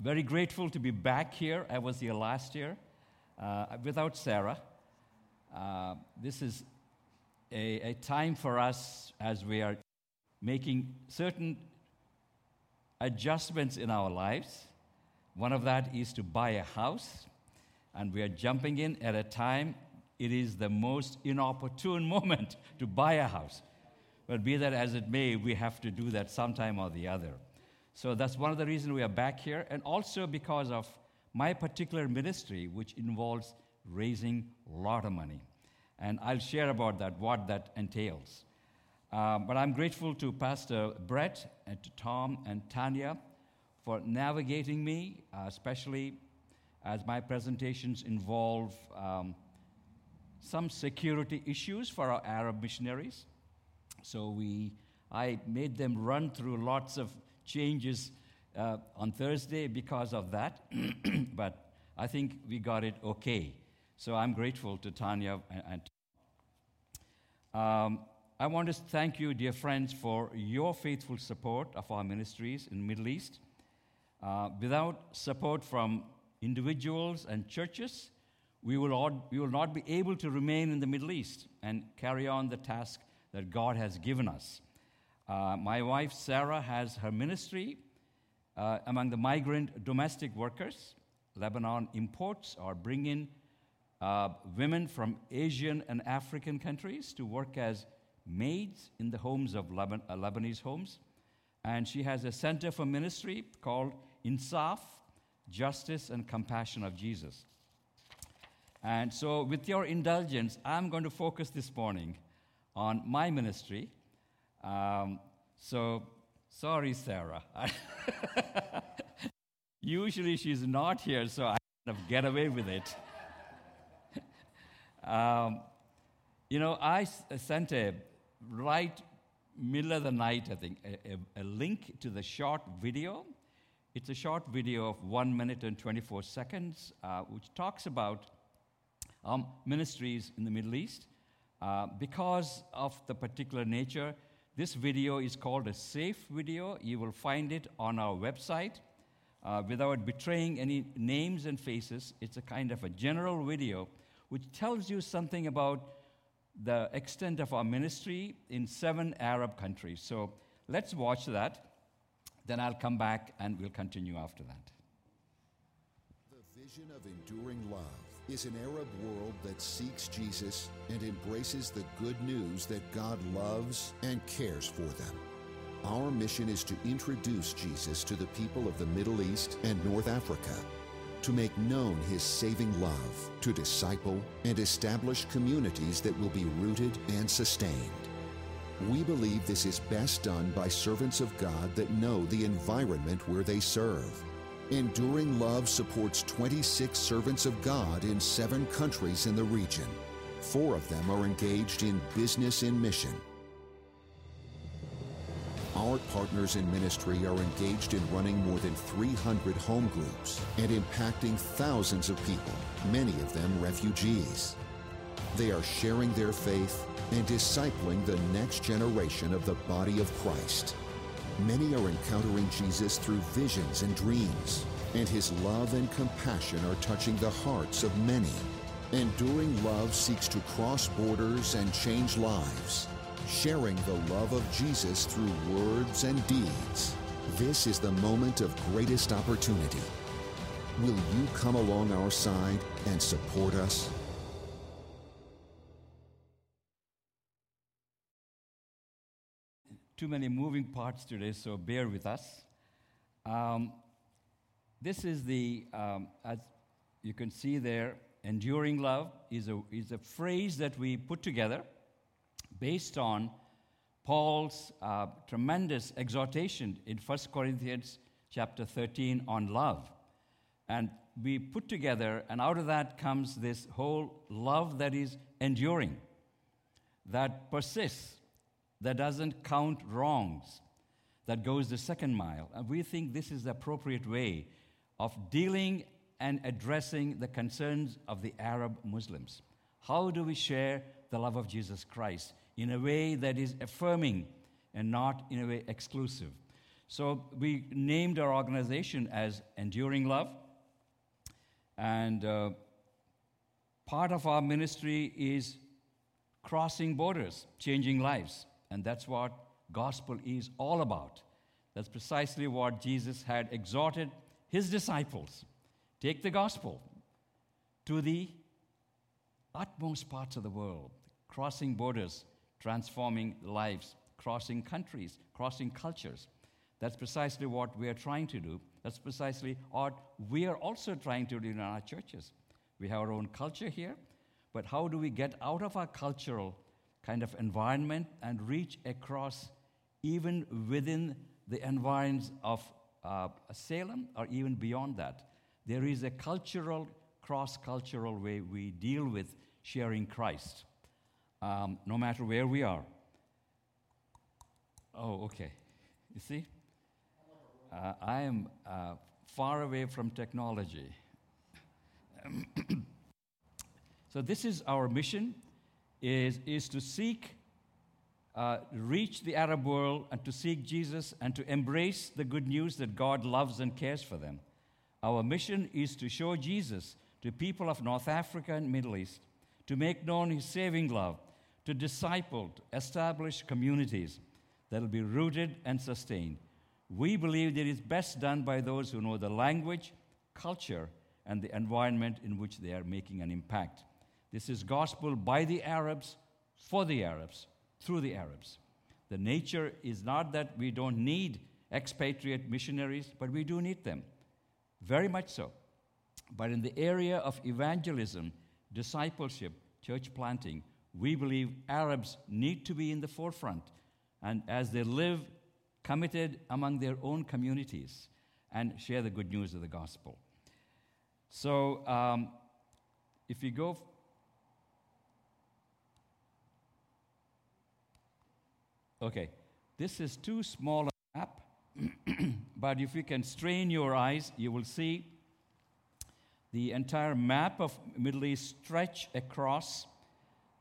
very grateful to be back here. I was here last year uh, without Sarah. Uh, this is a, a time for us as we are making certain adjustments in our lives. One of that is to buy a house, and we are jumping in at a time it is the most inopportune moment to buy a house. But be that as it may, we have to do that sometime or the other. So that's one of the reasons we are back here, and also because of my particular ministry, which involves raising a lot of money. And I'll share about that, what that entails. Um, but I'm grateful to Pastor Brett and to Tom and Tanya for navigating me, uh, especially as my presentations involve um, some security issues for our Arab missionaries. So we, I made them run through lots of changes uh, on Thursday because of that, but I think we got it okay. So I'm grateful to Tanya and. um, I want to thank you, dear friends, for your faithful support of our ministries in the Middle East. Uh, without support from individuals and churches, we will, all, we will not be able to remain in the Middle East and carry on the task that God has given us. Uh, my wife, Sarah, has her ministry uh, among the migrant domestic workers. Lebanon imports or bring in uh, women from Asian and African countries to work as maids in the homes of Leban- uh, Lebanese homes. And she has a center for ministry called Insaf, Justice and Compassion of Jesus. And so, with your indulgence, I'm going to focus this morning on my ministry. Um, so, sorry, Sarah. Usually she's not here, so I kind of get away with it. um, you know, I sent a right middle of the night, I think, a, a, a link to the short video. It's a short video of one minute and 24 seconds, uh, which talks about um, ministries in the Middle East. Uh, because of the particular nature, this video is called a safe video. You will find it on our website. Uh, without betraying any names and faces, it's a kind of a general video which tells you something about the extent of our ministry in seven Arab countries. So let's watch that. Then I'll come back and we'll continue after that. The vision of enduring love is an Arab world that seeks Jesus and embraces the good news that God loves and cares for them. Our mission is to introduce Jesus to the people of the Middle East and North Africa, to make known his saving love, to disciple and establish communities that will be rooted and sustained. We believe this is best done by servants of God that know the environment where they serve Enduring Love supports 26 servants of God in seven countries in the region. Four of them are engaged in business in mission. Our partners in ministry are engaged in running more than 300 home groups and impacting thousands of people, many of them refugees. They are sharing their faith and discipling the next generation of the body of Christ. Many are encountering Jesus through visions and dreams, and his love and compassion are touching the hearts of many. Enduring Love seeks to cross borders and change lives, sharing the love of Jesus through words and deeds. This is the moment of greatest opportunity. Will you come along our side and support us? Too many moving parts today, so bear with us. Um, this is the, um, as you can see there, enduring love is a, is a phrase that we put together based on Paul's uh, tremendous exhortation in 1 Corinthians chapter 13 on love. And we put together, and out of that comes this whole love that is enduring, that persists, that doesn't count wrongs, that goes the second mile. And we think this is the appropriate way of dealing and addressing the concerns of the Arab Muslims. How do we share the love of Jesus Christ in a way that is affirming and not in a way exclusive? So we named our organization as Enduring Love. And uh, part of our ministry is crossing borders, changing lives. And that's what gospel is all about. That's precisely what Jesus had exhorted his disciples. Take the gospel to the utmost parts of the world, crossing borders, transforming lives, crossing countries, crossing cultures. That's precisely what we are trying to do. That's precisely what we are also trying to do in our churches. We have our own culture here, but how do we get out of our cultural kind of environment and reach across even within the environs of uh, Salem or even beyond that? There is a cultural, cross cultural way we deal with sharing Christ, um, no matter where we are. Oh, okay. You see? Uh, I am uh, far away from technology. so this is our mission is, is to seek uh, reach the arab world and to seek jesus and to embrace the good news that god loves and cares for them our mission is to show jesus to people of north africa and middle east to make known his saving love to disciple to establish communities that will be rooted and sustained we believe that it is best done by those who know the language culture and the environment in which they are making an impact. This is gospel by the Arabs, for the Arabs, through the Arabs. The nature is not that we don't need expatriate missionaries, but we do need them. Very much so. But in the area of evangelism, discipleship, church planting, we believe Arabs need to be in the forefront. And as they live committed among their own communities, and share the good news of the gospel. So, um, if you go, okay, this is too small a map, but if you can strain your eyes, you will see the entire map of Middle East stretch across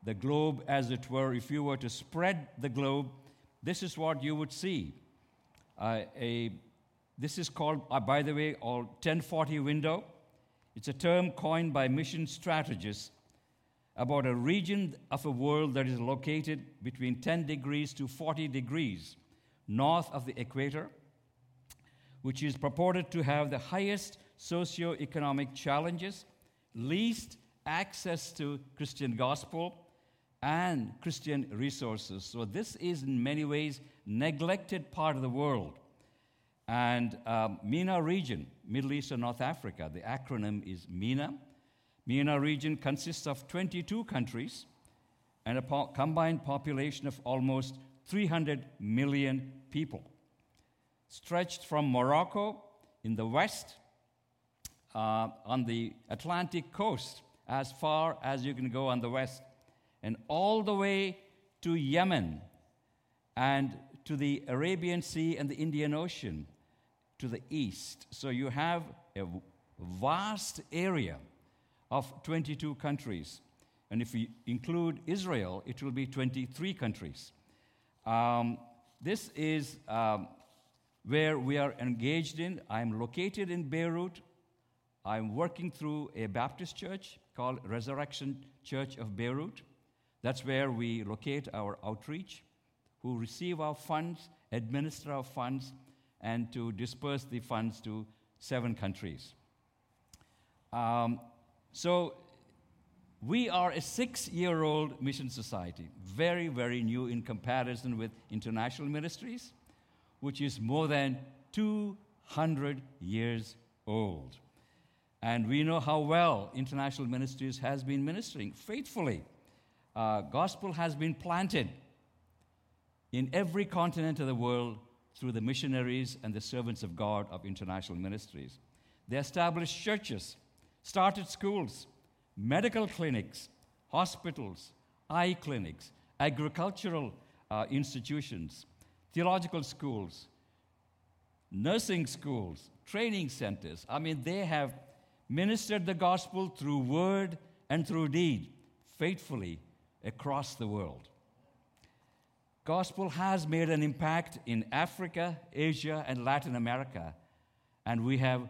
the globe, as it were. If you were to spread the globe, this is what you would see. Uh, a, this is called, uh, by the way, our 1040 window. It's a term coined by mission strategists about a region of a world that is located between 10 degrees to 40 degrees north of the equator, which is purported to have the highest socio-economic challenges, least access to Christian gospel, and Christian resources. So this is in many ways neglected part of the world. And um, MENA region, Middle East and North Africa, the acronym is MENA. MENA region consists of 22 countries and a po- combined population of almost 300 million people. Stretched from Morocco in the west uh, on the Atlantic coast, as far as you can go on the west, and all the way to Yemen and to the Arabian Sea and the Indian Ocean to the east. So you have a vast area of 22 countries. And if we include Israel, it will be 23 countries. Um, this is um, where we are engaged in. I'm located in Beirut. I'm working through a Baptist church called Resurrection Church of Beirut. That's where we locate our outreach, who receive our funds, administer our funds, and to disperse the funds to seven countries. Um, so we are a six year old mission society, very, very new in comparison with international ministries, which is more than 200 years old. And we know how well international ministries has been ministering faithfully. Uh, gospel has been planted in every continent of the world through the missionaries and the servants of God of international ministries. They established churches, started schools, medical clinics, hospitals, eye clinics, agricultural uh, institutions, theological schools, nursing schools, training centers. I mean, they have ministered the gospel through word and through deed faithfully across the world. Gospel has made an impact in Africa, Asia, and Latin America. And we have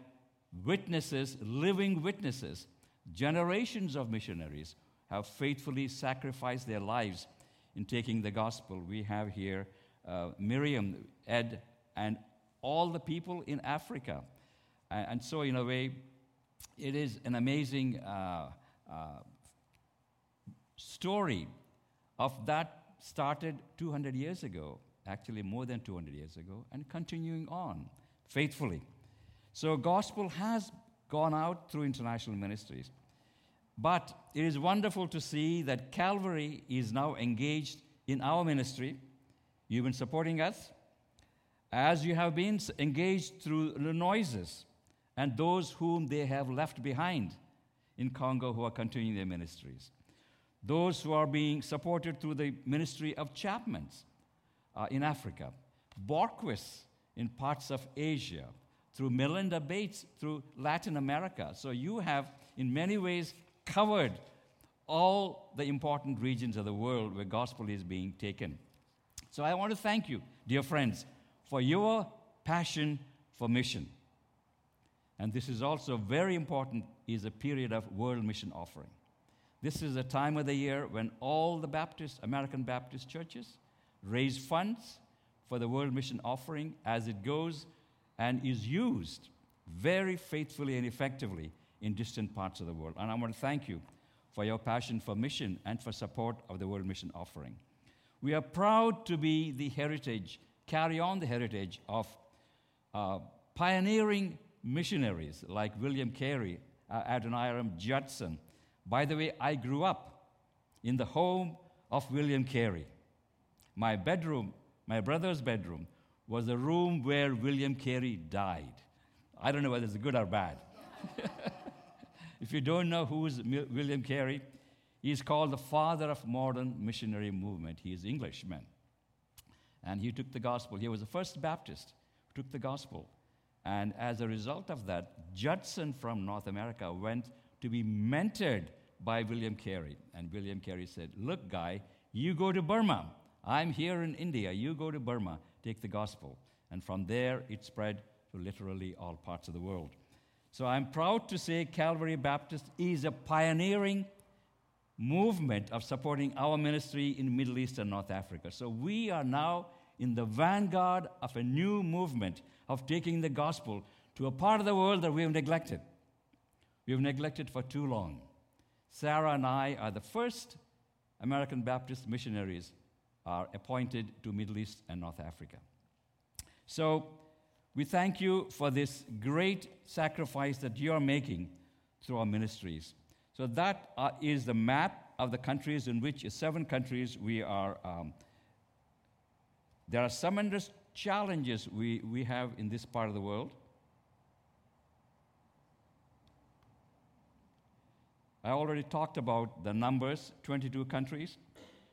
witnesses, living witnesses, generations of missionaries have faithfully sacrificed their lives in taking the gospel. We have here uh, Miriam, Ed, and all the people in Africa. And, so, in a way, it is an amazing uh, uh, story of that started 200 years ago, actually more than 200 years ago, and continuing on faithfully. So, gospel has gone out through international ministries. But it is wonderful to see that Calvary is now engaged in our ministry. You've been supporting us as you have been engaged through the noises and those whom they have left behind in Congo who are continuing their ministries. Those who are being supported through the ministry of Chapman's uh, in Africa, Borquist in parts of Asia, through Melinda Bates through Latin America. So you have, in many ways, covered all the important regions of the world where gospel is being taken. So I want to thank you, dear friends, for your passion for mission. And this is also very important is a period of world mission offering. This is a time of the year when all the Baptist American Baptist churches raise funds for the world mission offering as it goes and is used very faithfully and effectively in distant parts of the world. And I want to thank you for your passion for mission and for support of the World Mission Offering. We are proud to be the heritage, carry on the heritage of uh, pioneering missionaries like William Carey, uh, Adoniram Judson. By the way, I grew up in the home of William Carey. My bedroom, my brother's bedroom, was the room where William Carey died. I don't know whether it's good or bad. If you don't know who is William Carey, he's called the father of modern missionary movement. He is Englishman. And he took the gospel. He was the first Baptist who took the gospel. And as a result of that, Judson from North America went to be mentored by William Carey. And William Carey said, Look, guy, you go to Burma. I'm here in India. You go to Burma, take the gospel. And from there, it spread to literally all parts of the world. So I'm proud to say Calvary Baptist is a pioneering movement of supporting our ministry in Middle East and North Africa. So we are now in the vanguard of a new movement of taking the gospel to a part of the world that we have neglected. We have neglected for too long. Sarah and I are the first American Baptist missionaries are appointed to Middle East and North Africa. So we thank you for this great sacrifice that you are making through our ministries. So, that uh, is the map of the countries in which, seven countries, we are. Um, there are some challenges we, we have in this part of the world. I already talked about the numbers 22 countries,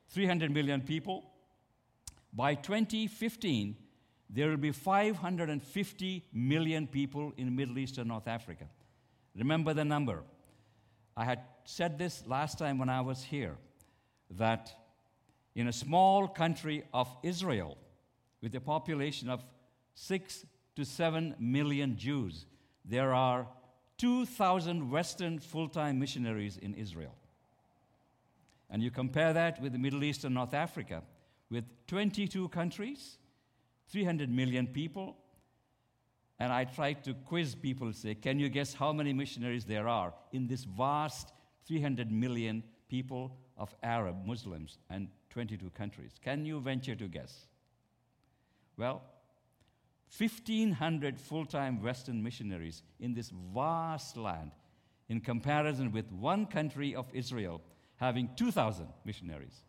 300 million people. By 2015, there will be 550 million people in Middle East and North Africa. Remember the number. I had said this last time when I was here that in a small country of Israel, with a population of six to seven million Jews, there are 2,000 Western full time missionaries in Israel. And you compare that with the Middle East and North Africa, with 22 countries 300 million people. And I tried to quiz people, say, can you guess how many missionaries there are in this vast 300 million people of Arab Muslims and 22 countries? Can you venture to guess? Well, 1,500 full time Western missionaries in this vast land, in comparison with one country of Israel having 2,000 missionaries.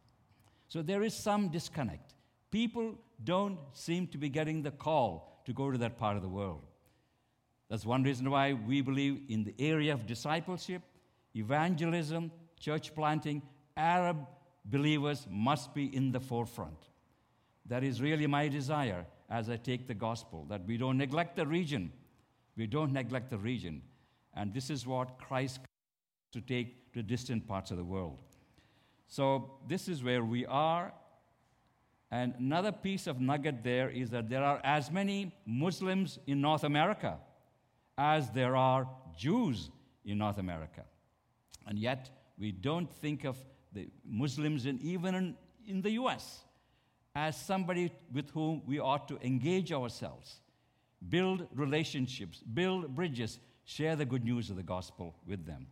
So there is some disconnect. People don't seem to be getting the call to go to that part of the world. That's one reason why we believe in the area of discipleship, evangelism, church planting, Arab believers must be in the forefront. That is really my desire as I take the gospel, that we don't neglect the region. We don't neglect the region. And this is what Christ to take to distant parts of the world. So this is where we are And another piece of nugget there is that there are as many Muslims in North America as there are Jews in North America. And yet, we don't think of the Muslims, in, even in, in the US, as somebody with whom we ought to engage ourselves, build relationships, build bridges, share the good news of the gospel with them.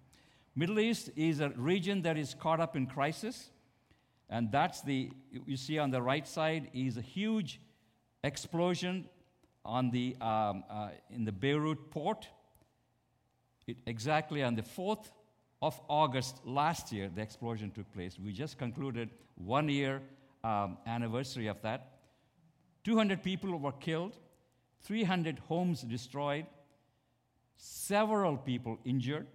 Middle East is a region that is caught up in crisis, and that's the you see on the right side is a huge explosion on the um, uh, in the Beirut port. It, exactly on the 4th of August last year, the explosion took place. We just concluded one year um, anniversary of that. 200 people were killed, 300 homes destroyed, several people injured.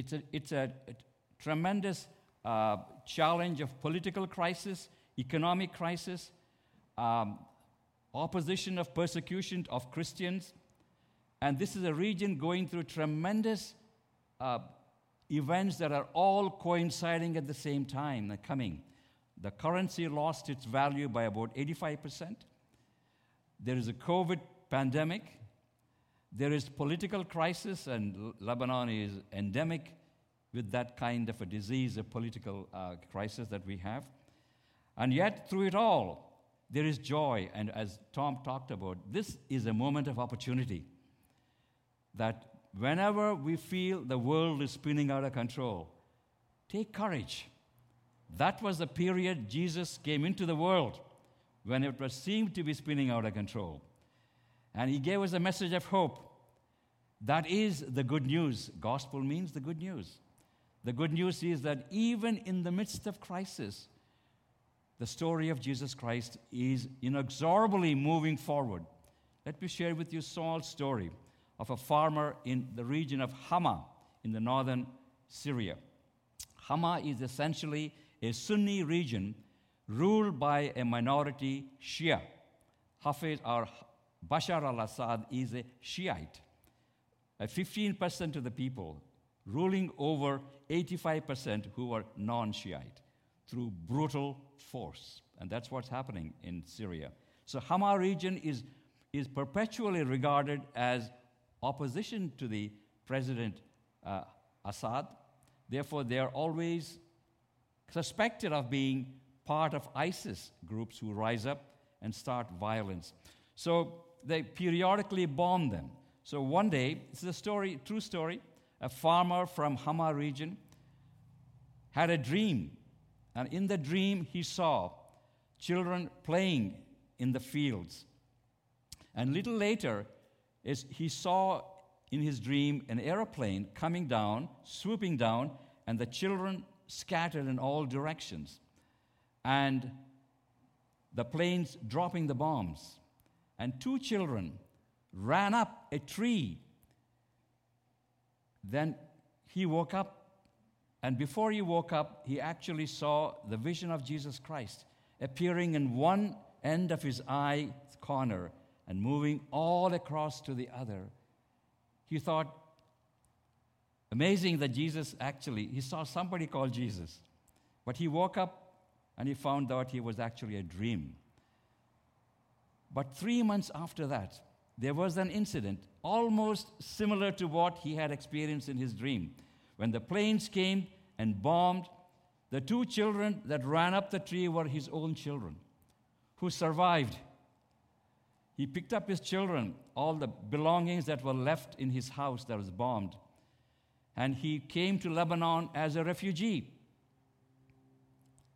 It's a, it's a, a tremendous uh, challenge of political crisis, economic crisis, um, opposition of persecution of Christians. And this is a region going through tremendous uh, events that are all coinciding at the same time, they're coming. The currency lost its value by about 85%. There is a COVID pandemic. There is political crisis, and Lebanon is endemic with that kind of a disease, a political uh, crisis that we have. And yet, through it all, there is joy. And as Tom talked about, this is a moment of opportunity. That whenever we feel the world is spinning out of control, take courage that was the period Jesus came into the world when it was seemed to be spinning out of control. And he gave us a message of hope. That is the good news. Gospel means the good news. The good news is that even in the midst of crisis, the story of Jesus Christ is inexorably moving forward. Let me share with you Saul's story of a farmer in the region of Hama in the northern Syria. Hama is essentially a Sunni region ruled by a minority Shia. Hafiz or Bashar al Assad is a Shiite. A 15% of the people ruling over 85% who are non Shiite through brutal force. And that's what's happening in Syria. So, Hama region is, is perpetually regarded as opposition to the President uh, Assad. Therefore, they are always suspected of being part of ISIS groups who rise up and start violence. So they periodically bomb them. So one day, this is a story, true story, a farmer from Hama region had a dream. And in the dream, he saw children playing in the fields. And little later, he saw in his dream an aeroplane coming down, swooping down, and the children scattered in all directions. And the planes dropping the bombs. And two children ran up a tree. Then he woke up, and before he woke up, he actually saw the vision of Jesus Christ appearing in one end of his eye corner and moving all across to the other. He thought, Amazing that Jesus actually, he saw somebody called Jesus, but he woke up and he found out he was actually a dream. But three months after that, there was an incident almost similar to what he had experienced in his dream. When the planes came and bombed, the two children that ran up the tree were his own children who survived. He picked up his children, all the belongings that were left in his house that was bombed, and he came to Lebanon as a refugee,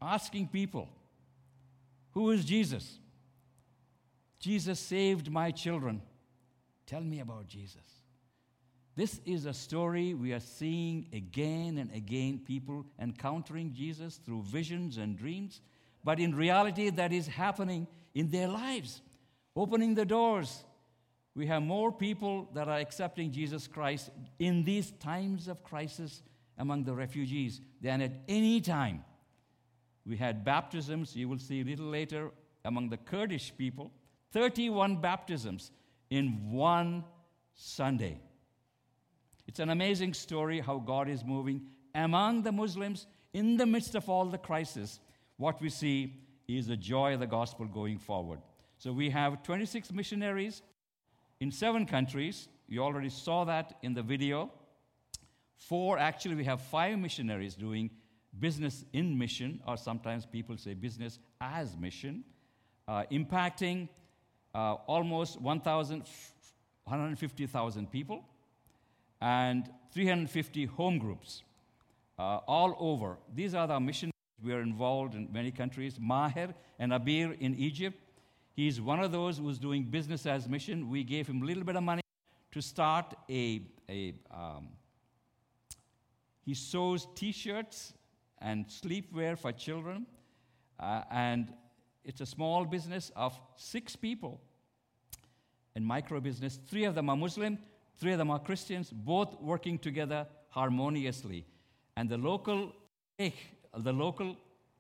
asking people, Who is Jesus? Jesus saved my children. Tell me about Jesus. This is a story we are seeing again and again people encountering Jesus through visions and dreams, but in reality, that is happening in their lives, opening the doors we have more people that are accepting Jesus Christ in these times of crisis among the refugees than at any time. We had baptisms, you will see a little later, among the Kurdish people 31 baptisms in one Sunday. It's an amazing story how God is moving among the Muslims in the midst of all the crisis. What we see is the joy of the gospel going forward. So we have 26 missionaries in seven countries. You already saw that in the video. Four, actually, we have five missionaries doing business in mission, or sometimes people say business as mission, uh, impacting uh, almost 150,000 people and 350 home groups uh, all over. These are the missionaries. We are involved in many countries. Maher and Abir in Egypt. He's one of those who's doing business as mission. We gave him a little bit of money to start a, a um, he sews t-shirts and sleepwear for children. Uh, and it's a small business of six people in micro business. Three of them are Muslim, three of them are Christians, both working together harmoniously. And the local the local,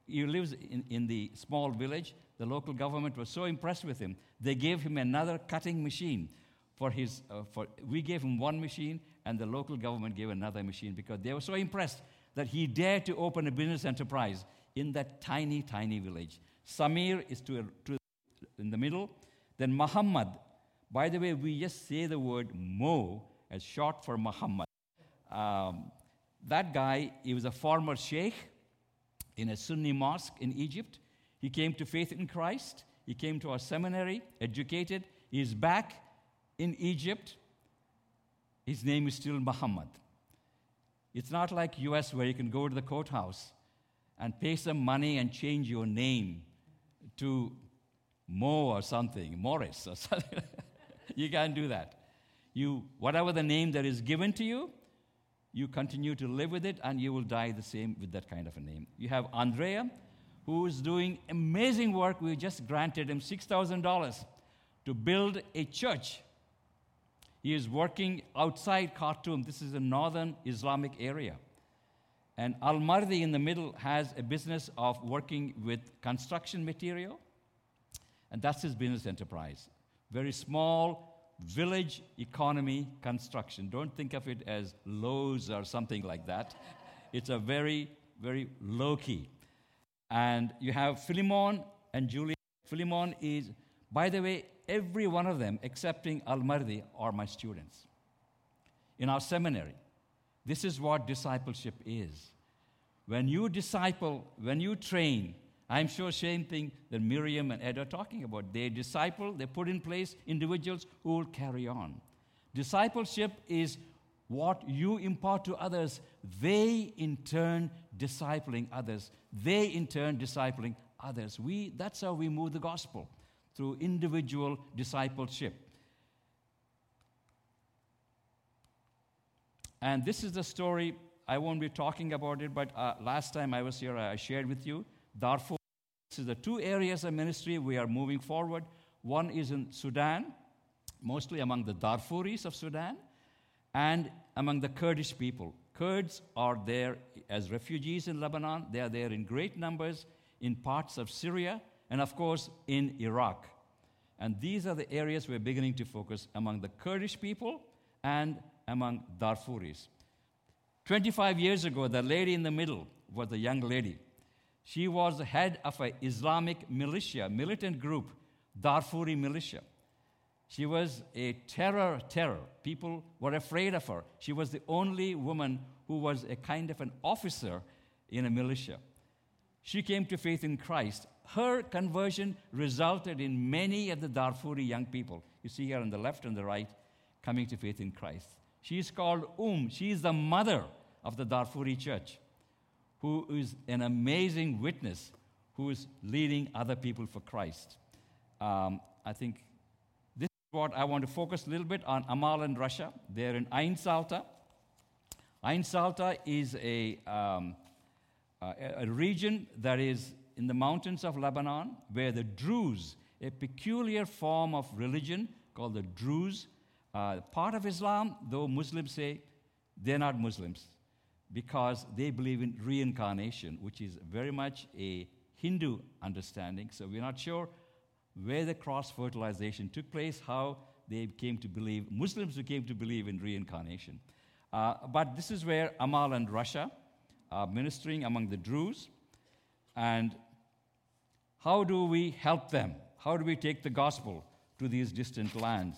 he lives in, in the small village. The local government was so impressed with him, they gave him another cutting machine for his, uh, for, we gave him one machine, and the local government gave another machine because they were so impressed that he dared to open a business enterprise in that tiny, tiny village. Samir is to, to in the middle. Then Muhammad. By the way, we just say the word Mo as short for Muhammad. Um, that guy, he was a former sheikh in a Sunni mosque in Egypt. He came to faith in Christ. He came to our seminary, educated. He is back in Egypt. His name is still Muhammad. It's not like US where you can go to the courthouse and pay some money and change your name to Mo or something, Morris or something. you can't do that. You, whatever the name that is given to you, you continue to live with it and you will die the same with that kind of a name. You have Andrea, who is doing amazing work. We just granted him $6,000 to build a church he is working outside Khartoum. This is a northern Islamic area. And Al Mardi in the middle has a business of working with construction material. And that's his business enterprise. Very small village economy construction. Don't think of it as Lowe's or something like that. it's a very, very low key. And you have Philemon and Julia. Philemon is, by the way, every one of them, excepting Al Mardi, are my students. In our seminary, this is what discipleship is. When you disciple, when you train, I'm sure same thing that Miriam and Ed are talking about. They disciple, they put in place individuals who will carry on. Discipleship is what you impart to others, they in turn discipling others. They in turn discipling others. We, that's how we move the gospel through individual discipleship. And this is the story. I won't be talking about it, but uh, last time I was here, I shared with you Darfur. This is the two areas of ministry we are moving forward. One is in Sudan, mostly among the Darfuris of Sudan, and among the Kurdish people. Kurds are there as refugees in Lebanon. They are there in great numbers in parts of Syria and of course in Iraq. And these are the areas we're beginning to focus among the Kurdish people and among Darfuris. 25 years ago, the lady in the middle was a young lady. She was the head of an Islamic militia, militant group, Darfuri militia. She was a terror, terror. People were afraid of her. She was the only woman who was a kind of an officer in a militia. She came to faith in Christ her conversion resulted in many of the Darfuri young people. You see here on the left and the right coming to faith in Christ. She is called Um. She is the mother of the Darfuri church, who is an amazing witness who is leading other people for Christ. Um, I think this is what I want to focus a little bit on Amal and Rasha. They're in Ain Zalta. Ain Zalta is a, um, a region that is in the mountains of Lebanon, where the Druze, a peculiar form of religion called the Druze, uh, part of Islam, though Muslims say they're not Muslims because they believe in reincarnation, which is very much a Hindu understanding. So we're not sure where the cross fertilization took place, how they came to believe, Muslims who came to believe in reincarnation. Uh, but this is where Amal and Rasha are ministering among the Druze. And how do we help them? How do we take the gospel to these distant lands?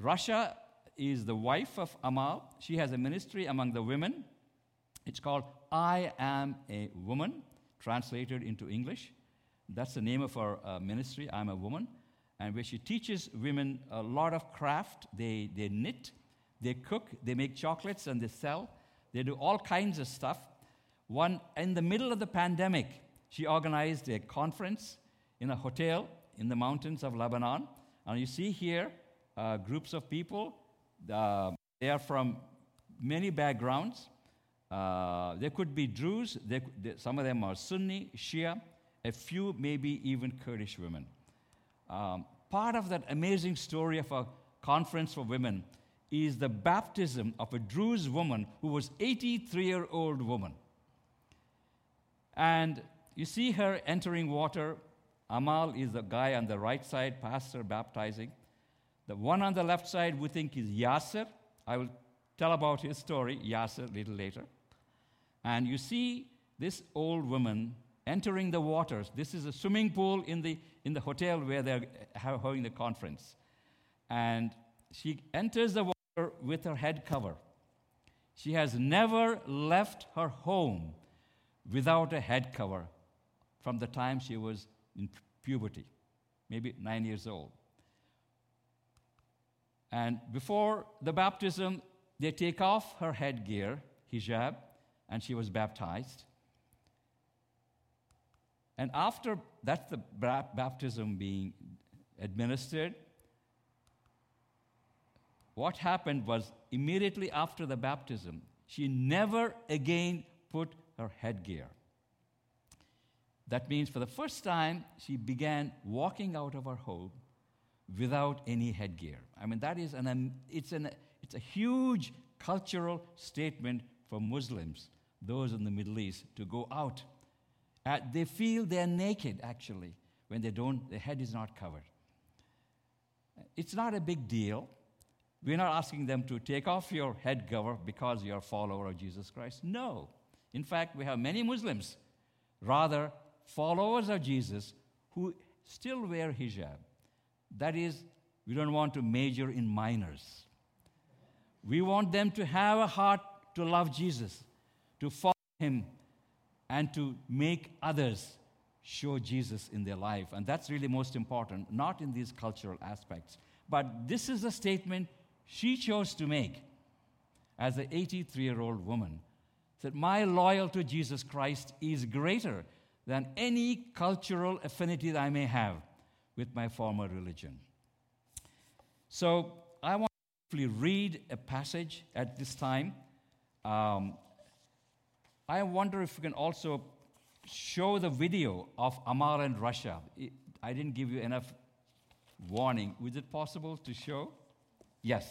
Rasha is the wife of Amal. She has a ministry among the women. It's called I Am a Woman, translated into English. That's the name of our uh, ministry, I'm a Woman, and where she teaches women a lot of craft. They, they knit, they cook, they make chocolates, and they sell. They do all kinds of stuff. One, in the middle of the pandemic, she organized a conference in a hotel in the mountains of Lebanon. And you see here uh, groups of people. Uh, they are from many backgrounds. Uh, they could be Druze, they, they, some of them are Sunni, Shia, a few maybe even Kurdish women. Um, part of that amazing story of a conference for women is the baptism of a Druze woman who was 83 year old woman. And you see her entering water. Amal is the guy on the right side, pastor baptizing. The one on the left side we think is Yasser. I will tell about his story, Yasser, a little later. And you see this old woman entering the waters. This is a swimming pool in the, in the hotel where they're having the conference. And she enters the water with her head cover. She has never left her home without a head cover from the time she was in puberty, maybe nine years old. And before the baptism, they take off her headgear, hijab, and she was baptized. And after that's the baptism being administered, what happened was immediately after the baptism, she never again put her headgear. That means for the first time, she began walking out of her home without any headgear. I mean, that is an, um, it's, an, it's a huge cultural statement for Muslims, those in the Middle East, to go out. Uh, they feel they're naked, actually, when they don't, their head is not covered. It's not a big deal. We're not asking them to take off your head cover because you're a follower of Jesus Christ. No. In fact, we have many Muslims, rather followers of Jesus, who still wear hijab. That is, we don't want to major in minors. We want them to have a heart to love Jesus, to follow him, and to make others show Jesus in their life. And that's really most important, not in these cultural aspects. But this is a statement she chose to make as an 83 year old woman that my loyalty to Jesus Christ is greater than any cultural affinity that I may have with my former religion. So I want to briefly read a passage at this time. Um, I wonder if we can also show the video of Amal and Rasha. I didn't give you enough warning. Was it possible to show? Yes.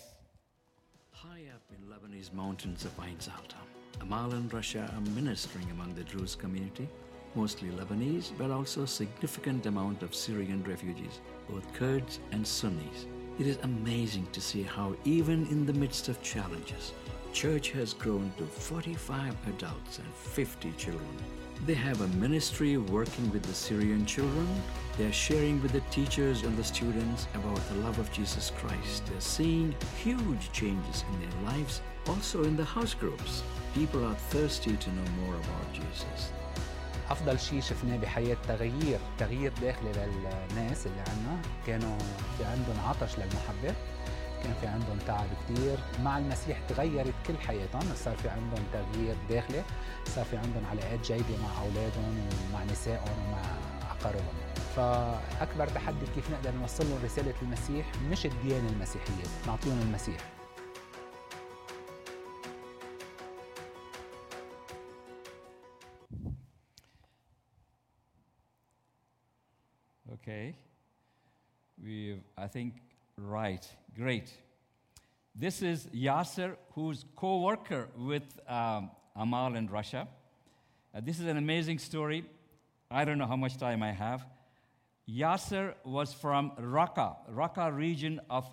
High up in Lebanese mountains of Ain Zalta, Amal and Russia are ministering among the Druze community, mostly Lebanese, but also a significant amount of Syrian refugees, both Kurds and Sunnis. It is amazing to see how, even in the midst of challenges, church has grown to 45 adults and 50 children. They have a ministry working with the Syrian children. They are sharing with the teachers and the students about the love of Jesus Christ. They're seeing huge changes in their lives, also in the house groups. People are thirsty to know more about Jesus. أفضل شيء شفناه بحياة تغيير تغيير داخلي للناس اللي عنا. كانوا في عندهم عطش للمحبة كان في عندهم تعب كثير مع المسيح تغيرت كل حياتهم. صار في عندهم تغيير داخلي صار في عندهم علاقات جيدة مع أولادهم ومع نسائهم ومع اقاربهم فأكبر تحدي كيف نقدر نوصل لهم رسالة المسيح؟ مش الديانة المسيحية نعطيهم المسيح. Okay. We, I think, right. Great. This is Yasser, who's co-worker with um, Amal in Rasha. Uh, this is an amazing story. I don't know how much time I have. Yasser was from Raqqa, Raqqa region of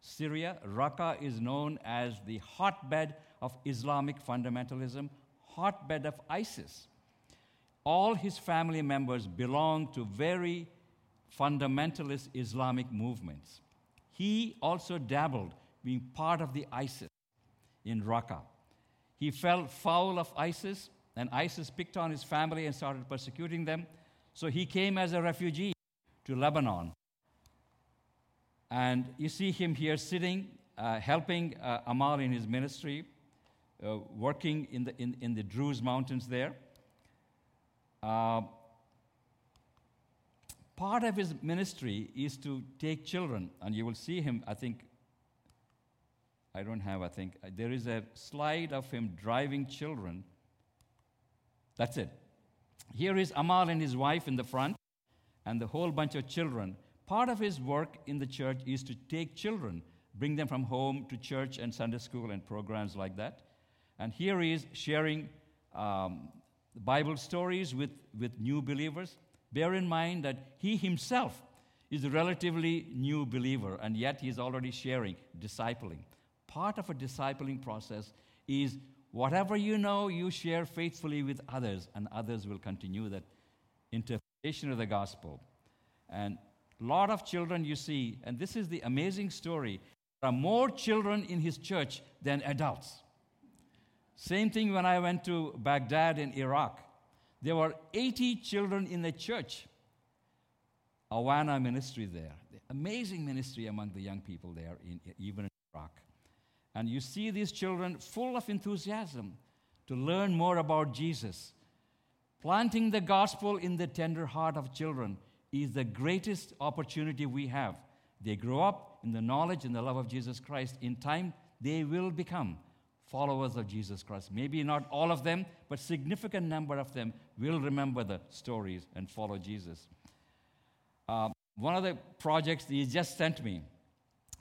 Syria. Raqqa is known as the hotbed of Islamic fundamentalism, hotbed of ISIS. all his family members belonged to very fundamentalist Islamic movements. He also dabbled, being part of the ISIS in Raqqa. He fell foul of ISIS, and ISIS picked on his family and started persecuting them. So he came as a refugee to Lebanon. And you see him here sitting, uh, helping uh, Amal in his ministry, uh, working in the, in, in the Druze mountains there. Part of his ministry is to take children, and you will see him, I think, I don't have, I think, there is a slide of him driving children. That's it. Here is Amal and his wife in the front, and the whole bunch of children. Part of his work in the church is to take children, bring them from home to church and Sunday school and programs like that. And here he is sharing um, Bible stories with, with new believers. Bear in mind that he himself is a relatively new believer, and yet he's already sharing, discipling. Part of a discipling process is whatever you know, you share faithfully with others, and others will continue that interpretation of the gospel. And a lot of children you see, and this is the amazing story. There are more children in his church than adults. Same thing when I went to Baghdad in Iraq. There were 80 children in the church. Awana ministry there. Amazing ministry among the young people there, in, even in Iraq. And you see these children full of enthusiasm to learn more about Jesus. Planting the gospel in the tender heart of children is the greatest opportunity we have. They grow up in the knowledge and the love of Jesus Christ. In time, they will become followers of Jesus Christ. Maybe not all of them, but significant number of them will remember the stories and follow Jesus. Uh, one of the projects he just sent me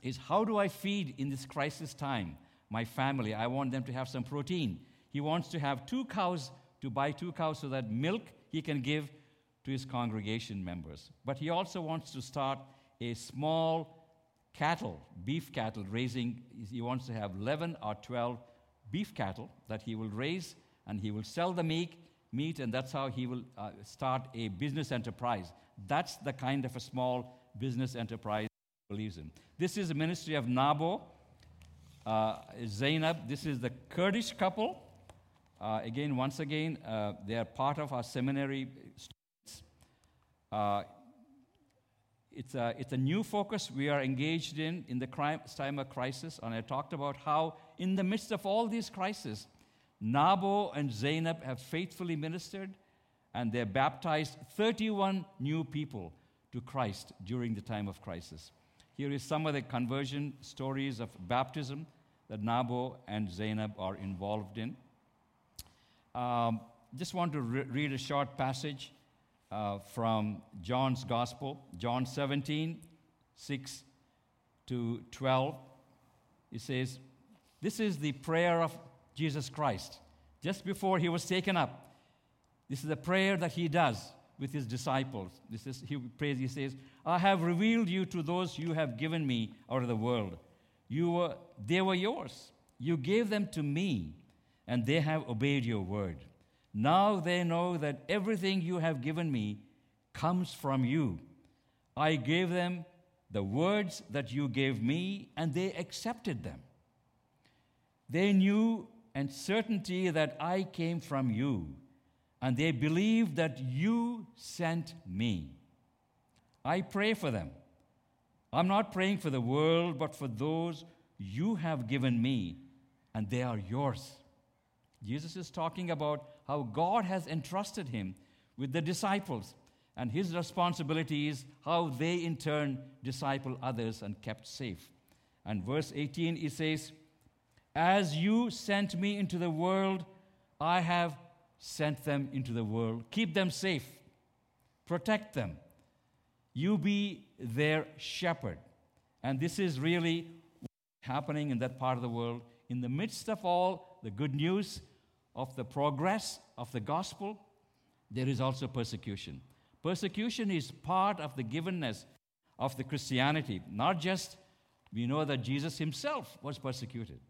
is how do I feed in this crisis time my family? I want them to have some protein. He wants to have two cows to buy two cows so that milk he can give to his congregation members. But he also wants to start a small cattle, beef cattle raising. He wants to have 11 or 12 beef cattle that he will raise and he will sell the meat, meat and that's how he will uh, start a business enterprise. That's the kind of a small business enterprise he believes in. This is the ministry of Nabo, uh, Zainab. This is the Kurdish couple. Uh, again, once again, uh, they are part of our seminary students. Uh, it's a, it's a new focus we are engaged in in the crime, time of crisis, and I talked about how in the midst of all these crises, Nabo and Zainab have faithfully ministered and they baptized 31 new people to Christ during the time of crisis. Here is some of the conversion stories of baptism that Nabo and Zainab are involved in. Um, just want to re- read a short passage uh, from John's Gospel, John 17, 6 to 12. It says, this is the prayer of Jesus Christ. Just before he was taken up, this is the prayer that he does with his disciples. This is he prays, he says, I have revealed you to those you have given me out of the world. You were, they were yours. You gave them to me, and they have obeyed your word. Now they know that everything you have given me comes from you. I gave them the words that you gave me, and they accepted them. They knew and certainty that I came from you, and they believed that you sent me. I pray for them. I'm not praying for the world, but for those you have given me, and they are yours. Jesus is talking about how God has entrusted him with the disciples, and his responsibility is how they in turn disciple others and kept safe. And verse 18, he says, as you sent me into the world, I have sent them into the world. Keep them safe, protect them. You be their shepherd. And this is really happening in that part of the world. In the midst of all the good news of the progress of the gospel, there is also persecution. Persecution is part of the givenness of the Christianity. Not just, we know that Jesus himself was persecuted.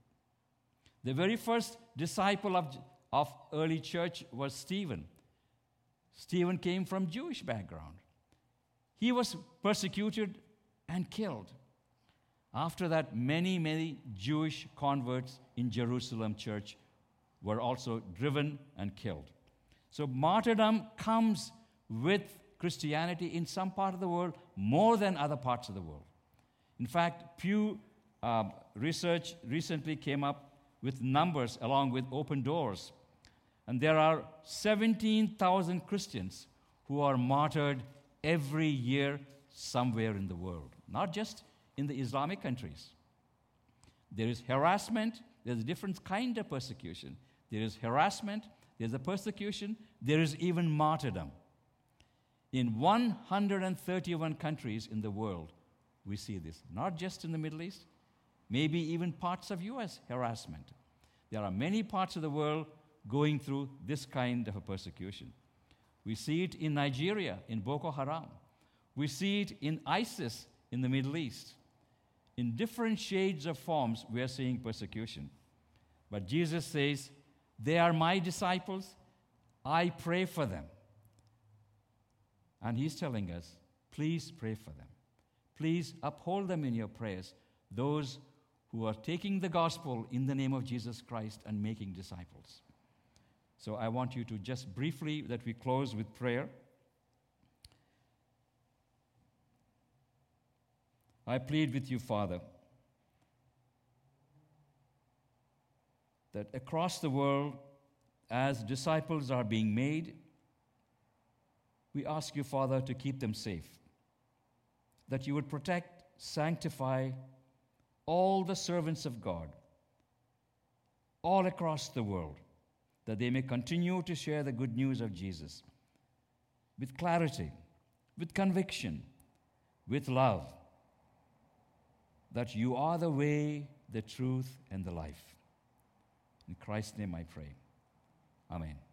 The very first disciple of, of early church was Stephen. Stephen came from Jewish background. He was persecuted and killed. After that, many, many Jewish converts in Jerusalem church were also driven and killed. So, martyrdom comes with Christianity in some part of the world more than other parts of the world. In fact, Pew uh, Research recently came up with numbers along with open doors. And there are 17,000 Christians who are martyred every year somewhere in the world, not just in the Islamic countries. There is harassment, there's a different kind of persecution. There is harassment, there's a persecution, there is even martyrdom. In 131 countries in the world, we see this, not just in the Middle East, maybe even parts of US harassment. There are many parts of the world going through this kind of a persecution. We see it in Nigeria, in Boko Haram. We see it in ISIS in the Middle East. In different shades of forms, we are seeing persecution. But Jesus says, They are my disciples. I pray for them. And He's telling us, Please pray for them. Please uphold them in your prayers, those who are taking the gospel in the name of Jesus Christ and making disciples. So I want you to just briefly that we close with prayer. I plead with you, Father, that across the world, as disciples are being made, we ask you, Father, to keep them safe, that you would protect, sanctify all the servants of God all across the world, that they may continue to share the good news of Jesus with clarity, with conviction, with love, that you are the way, the truth, and the life. In Christ's name I pray. Amen.